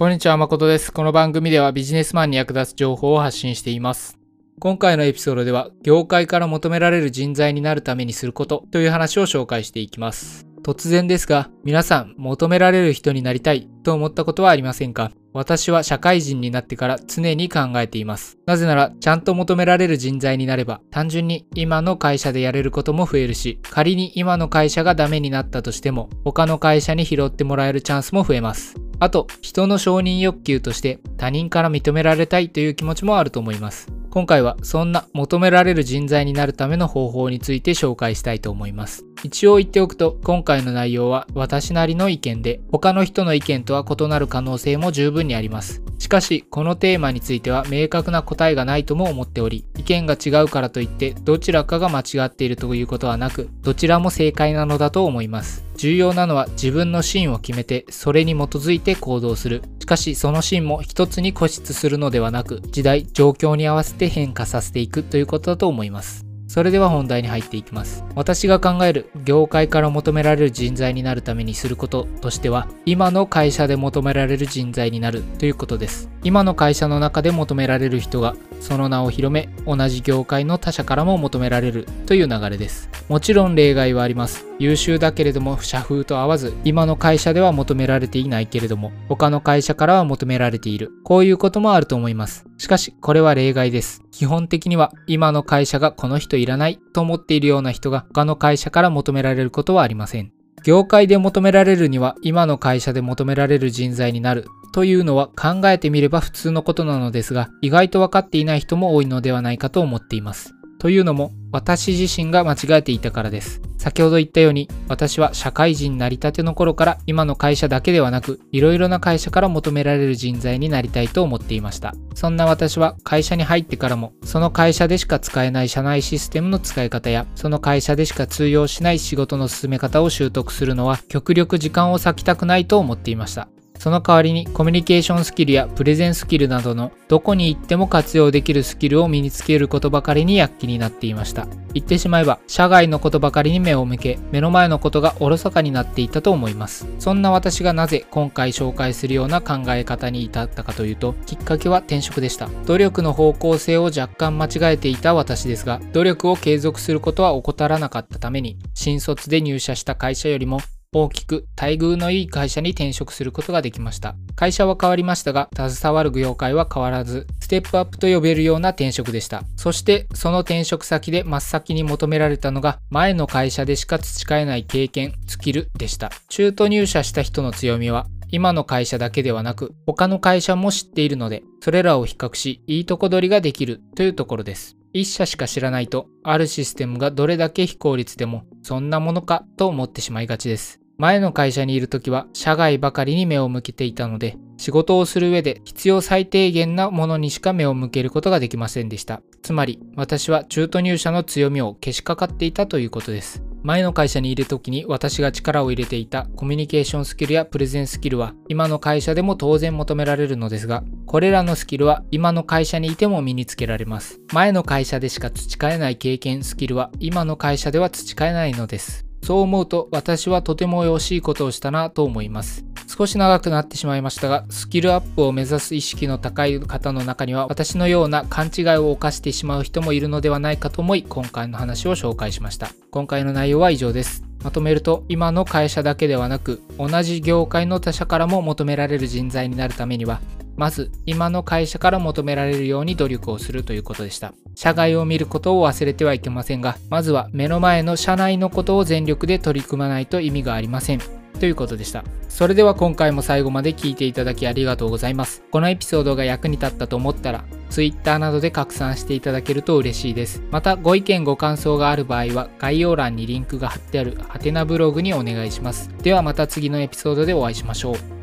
こんにちは、誠です。この番組ではビジネスマンに役立つ情報を発信しています。今回のエピソードでは、業界から求められる人材になるためにすることという話を紹介していきます。突然ですが、皆さん求められる人になりたいと思ったことはありませんか？私は社会人になってから常に考えています。なぜなら、ちゃんと求められる人材になれば、単純に今の会社でやれることも増えるし、仮に今の会社がダメになったとしても、他の会社に拾ってもらえるチャンスも増えます。あと、人の承認欲求として他人から認められたいという気持ちもあると思います。今回はそんな求められる人材になるための方法について紹介したいと思います。一応言っておくと、今回の内容は私なりの意見で、他の人の意見とは異なる可能性も十分にあります。しかし、このテーマについては明確な答えがないとも思っており、意見が違うからといって、どちらかが間違っているということはなく、どちらも正解なのだと思います。重要なのは自分の芯を決めてそれに基づいて行動する。しかしその芯も一つに固執するのではなく時代、状況に合わせて変化させていくということだと思います。それでは本題に入っていきます。私が考える業界から求められる人材になるためにすることとしては、今の会社で求められる人材になるということです。今の会社の中で求められる人がその名を広め、同じ業界の他社からも求められるという流れです。もちろん例外はあります。優秀だけれども社風と合わず、今の会社では求められていないけれども、他の会社からは求められている。こういうこともあると思います。しかし、これは例外です。基本的には、今の会社がこの人いらないと思っているような人が他の会社から求められることはありません。業界で求められるには今の会社で求められる人材になるというのは考えてみれば普通のことなのですが意外と分かっていない人も多いのではないかと思っています。というのも、私自身が間違えていたからです。先ほど言ったように、私は社会人になりたての頃から今の会社だけではなく、いろいろな会社から求められる人材になりたいと思っていました。そんな私は会社に入ってからも、その会社でしか使えない社内システムの使い方や、その会社でしか通用しない仕事の進め方を習得するのは、極力時間を割きたくないと思っていました。その代わりにコミュニケーションスキルやプレゼンスキルなどのどこに行っても活用できるスキルを身につけることばかりに躍起になっていました。言ってしまえば、社外のことばかりに目を向け、目の前のことがおろそかになっていたと思います。そんな私がなぜ今回紹介するような考え方に至ったかというと、きっかけは転職でした。努力の方向性を若干間違えていた私ですが、努力を継続することは怠らなかったために、新卒で入社した会社よりも大きく待遇のいい会社に転職することができました。会社は変わりましたが、携わる業界は変わらず、ステップアップと呼べるような転職でした。そして、その転職先で真っ先に求められたのが、前の会社でしか培えない経験、スキルでした。中途入社した人の強みは、今の会社だけではなく、他の会社も知っているので、それらを比較し、いいとこ取りができるというところです。一社しか知らないと、あるシステムがどれだけ非効率でも、そんなものかと思ってしまいがちです。前の会社にいる時は社外ばかりに目を向けていたので、仕事をする上で必要最低限なものにしか目を向けることができませんでした。つまり、私は中途入社の強みをけしかかっていたということです。前の会社にいる時に私が力を入れていたコミュニケーションスキルやプレゼンスキルは今の会社でも当然求められるのですが、これらのスキルは今の会社にいても身につけられます。前の会社でしか培えない経験、スキルは今の会社では培えないのです。そう思うと私はとても惜しいことをしたなと思います。少し長くなってしまいましたが、スキルアップを目指す意識の高い方の中には私のような勘違いを犯してしまう人もいるのではないかと思い、今回の話を紹介しました。今回の内容は以上です。まとめると、今の会社だけではなく、同じ業界の他社からも求められる人材になるためには、まず今の会社から求められるように努力をするということでした。社外を見ることを忘れてはいけませんが、まずは目の前の社内のことを全力で取り組まないと意味がありません。ということでした。それでは今回も最後まで聞いていただきありがとうございます。このエピソードが役に立ったと思ったら、Twitter などで拡散していただけると嬉しいです。また、ご意見ご感想がある場合は、概要欄にリンクが貼ってあるハテナブログにお願いします。ではまた次のエピソードでお会いしましょう。